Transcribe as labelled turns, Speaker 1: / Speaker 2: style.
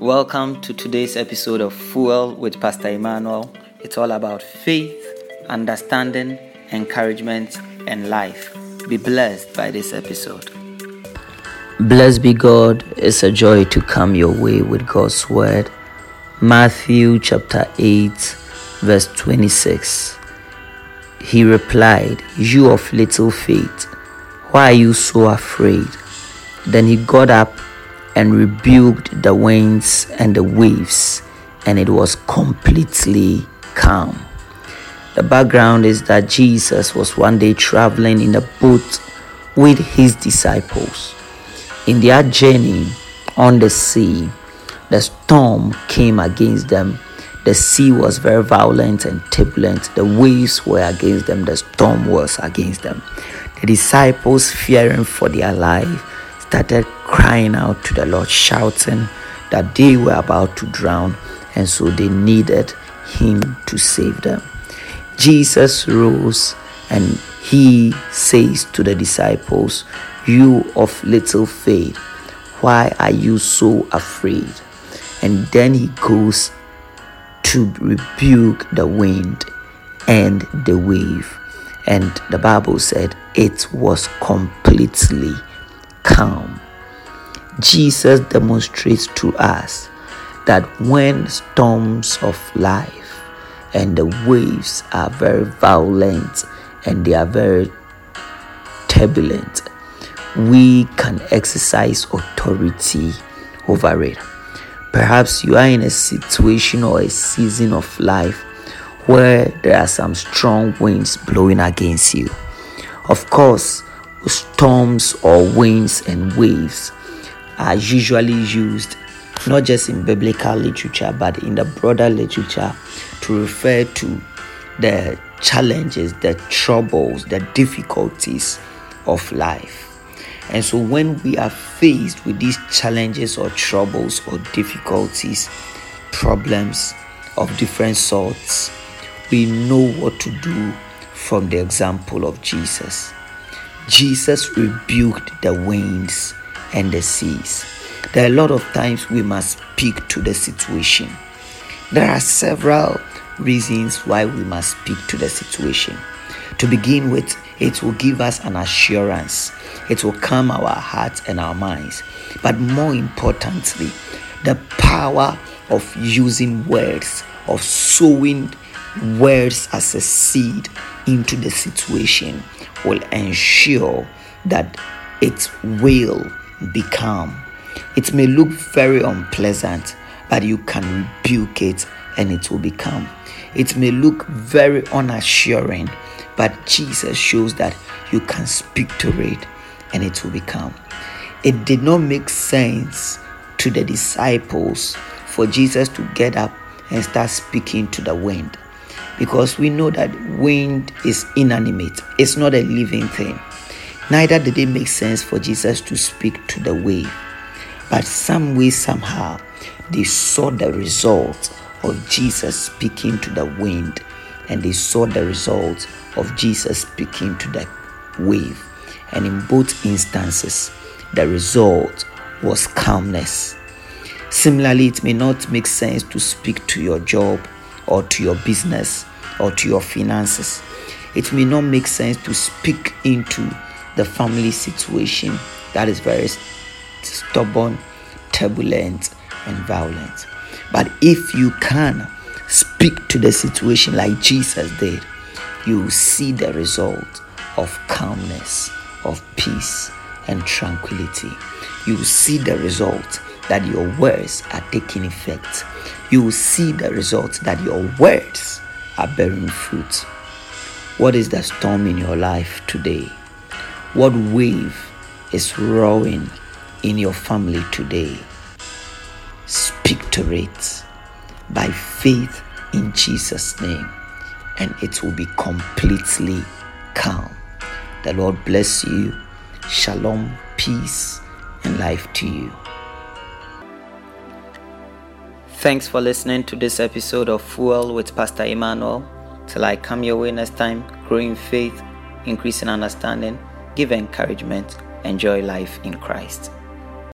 Speaker 1: Welcome to today's episode of Fuel with Pastor Emmanuel. It's all about faith, understanding, encouragement, and life. Be blessed by this episode. Blessed be God, it's a joy to come your way with God's word. Matthew chapter 8, verse 26. He replied, You of little faith, why are you so afraid? Then he got up and rebuked the winds and the waves, and it was completely calm. The background is that Jesus was one day traveling in a boat with his disciples. In their journey on the sea, the storm came against them. The sea was very violent and turbulent. The waves were against them. The storm was against them. The disciples, fearing for their life, started crying out to the Lord, shouting that they were about to drown and so they needed Him to save them. Jesus rose and He says to the disciples, You of little faith, why are you so afraid? And then He goes to rebuke the wind and the wave. And the Bible said it was completely calm. Jesus demonstrates to us that when storms of life and the waves are very violent and they are very turbulent, we can exercise authority over it. Perhaps you are in a situation or a season of life where there are some strong winds blowing against you. Of course, storms or winds and waves are usually used not just in biblical literature but in the broader literature to refer to the challenges, the troubles, the difficulties of life. And so, when we are faced with these challenges or troubles or difficulties, problems of different sorts, we know what to do from the example of Jesus. Jesus rebuked the winds and the seas. There are a lot of times we must speak to the situation. There are several reasons why we must speak to the situation. To begin with, it will give us an assurance, it will calm our hearts and our minds. But more importantly, the power of using words, of sowing words as a seed into the situation will ensure that it will become. It may look very unpleasant, but you can rebuke it and it will become. It may look very unassuring, but Jesus shows that you can speak to it and it will become. It did not make sense to the disciples for Jesus to get up and start speaking to the wind because we know that wind is inanimate, it's not a living thing. Neither did it make sense for Jesus to speak to the wave, but some way, somehow, they saw the result of Jesus speaking to the wind, and they saw the result of Jesus speaking to the wave. And in both instances, the result was calmness. Similarly, it may not make sense to speak to your job or to your business or to your finances. It may not make sense to speak into the family situation that is very stubborn, turbulent, and violent. But if you can speak to the situation like Jesus did, you will see the result of calmness, of peace, and tranquility. You will see the result that your words are taking effect. You will see the results that your words are bearing fruit. What is the storm in your life today? What wave is roaring in your family today? Speak to it by faith in Jesus' name, and it will be completely calm. The Lord bless you. Shalom, peace, and life to you. Thanks for listening to this episode of Fuel with Pastor Emmanuel. Till I come your way next time, grow in faith, increase in understanding, give encouragement, enjoy life in Christ.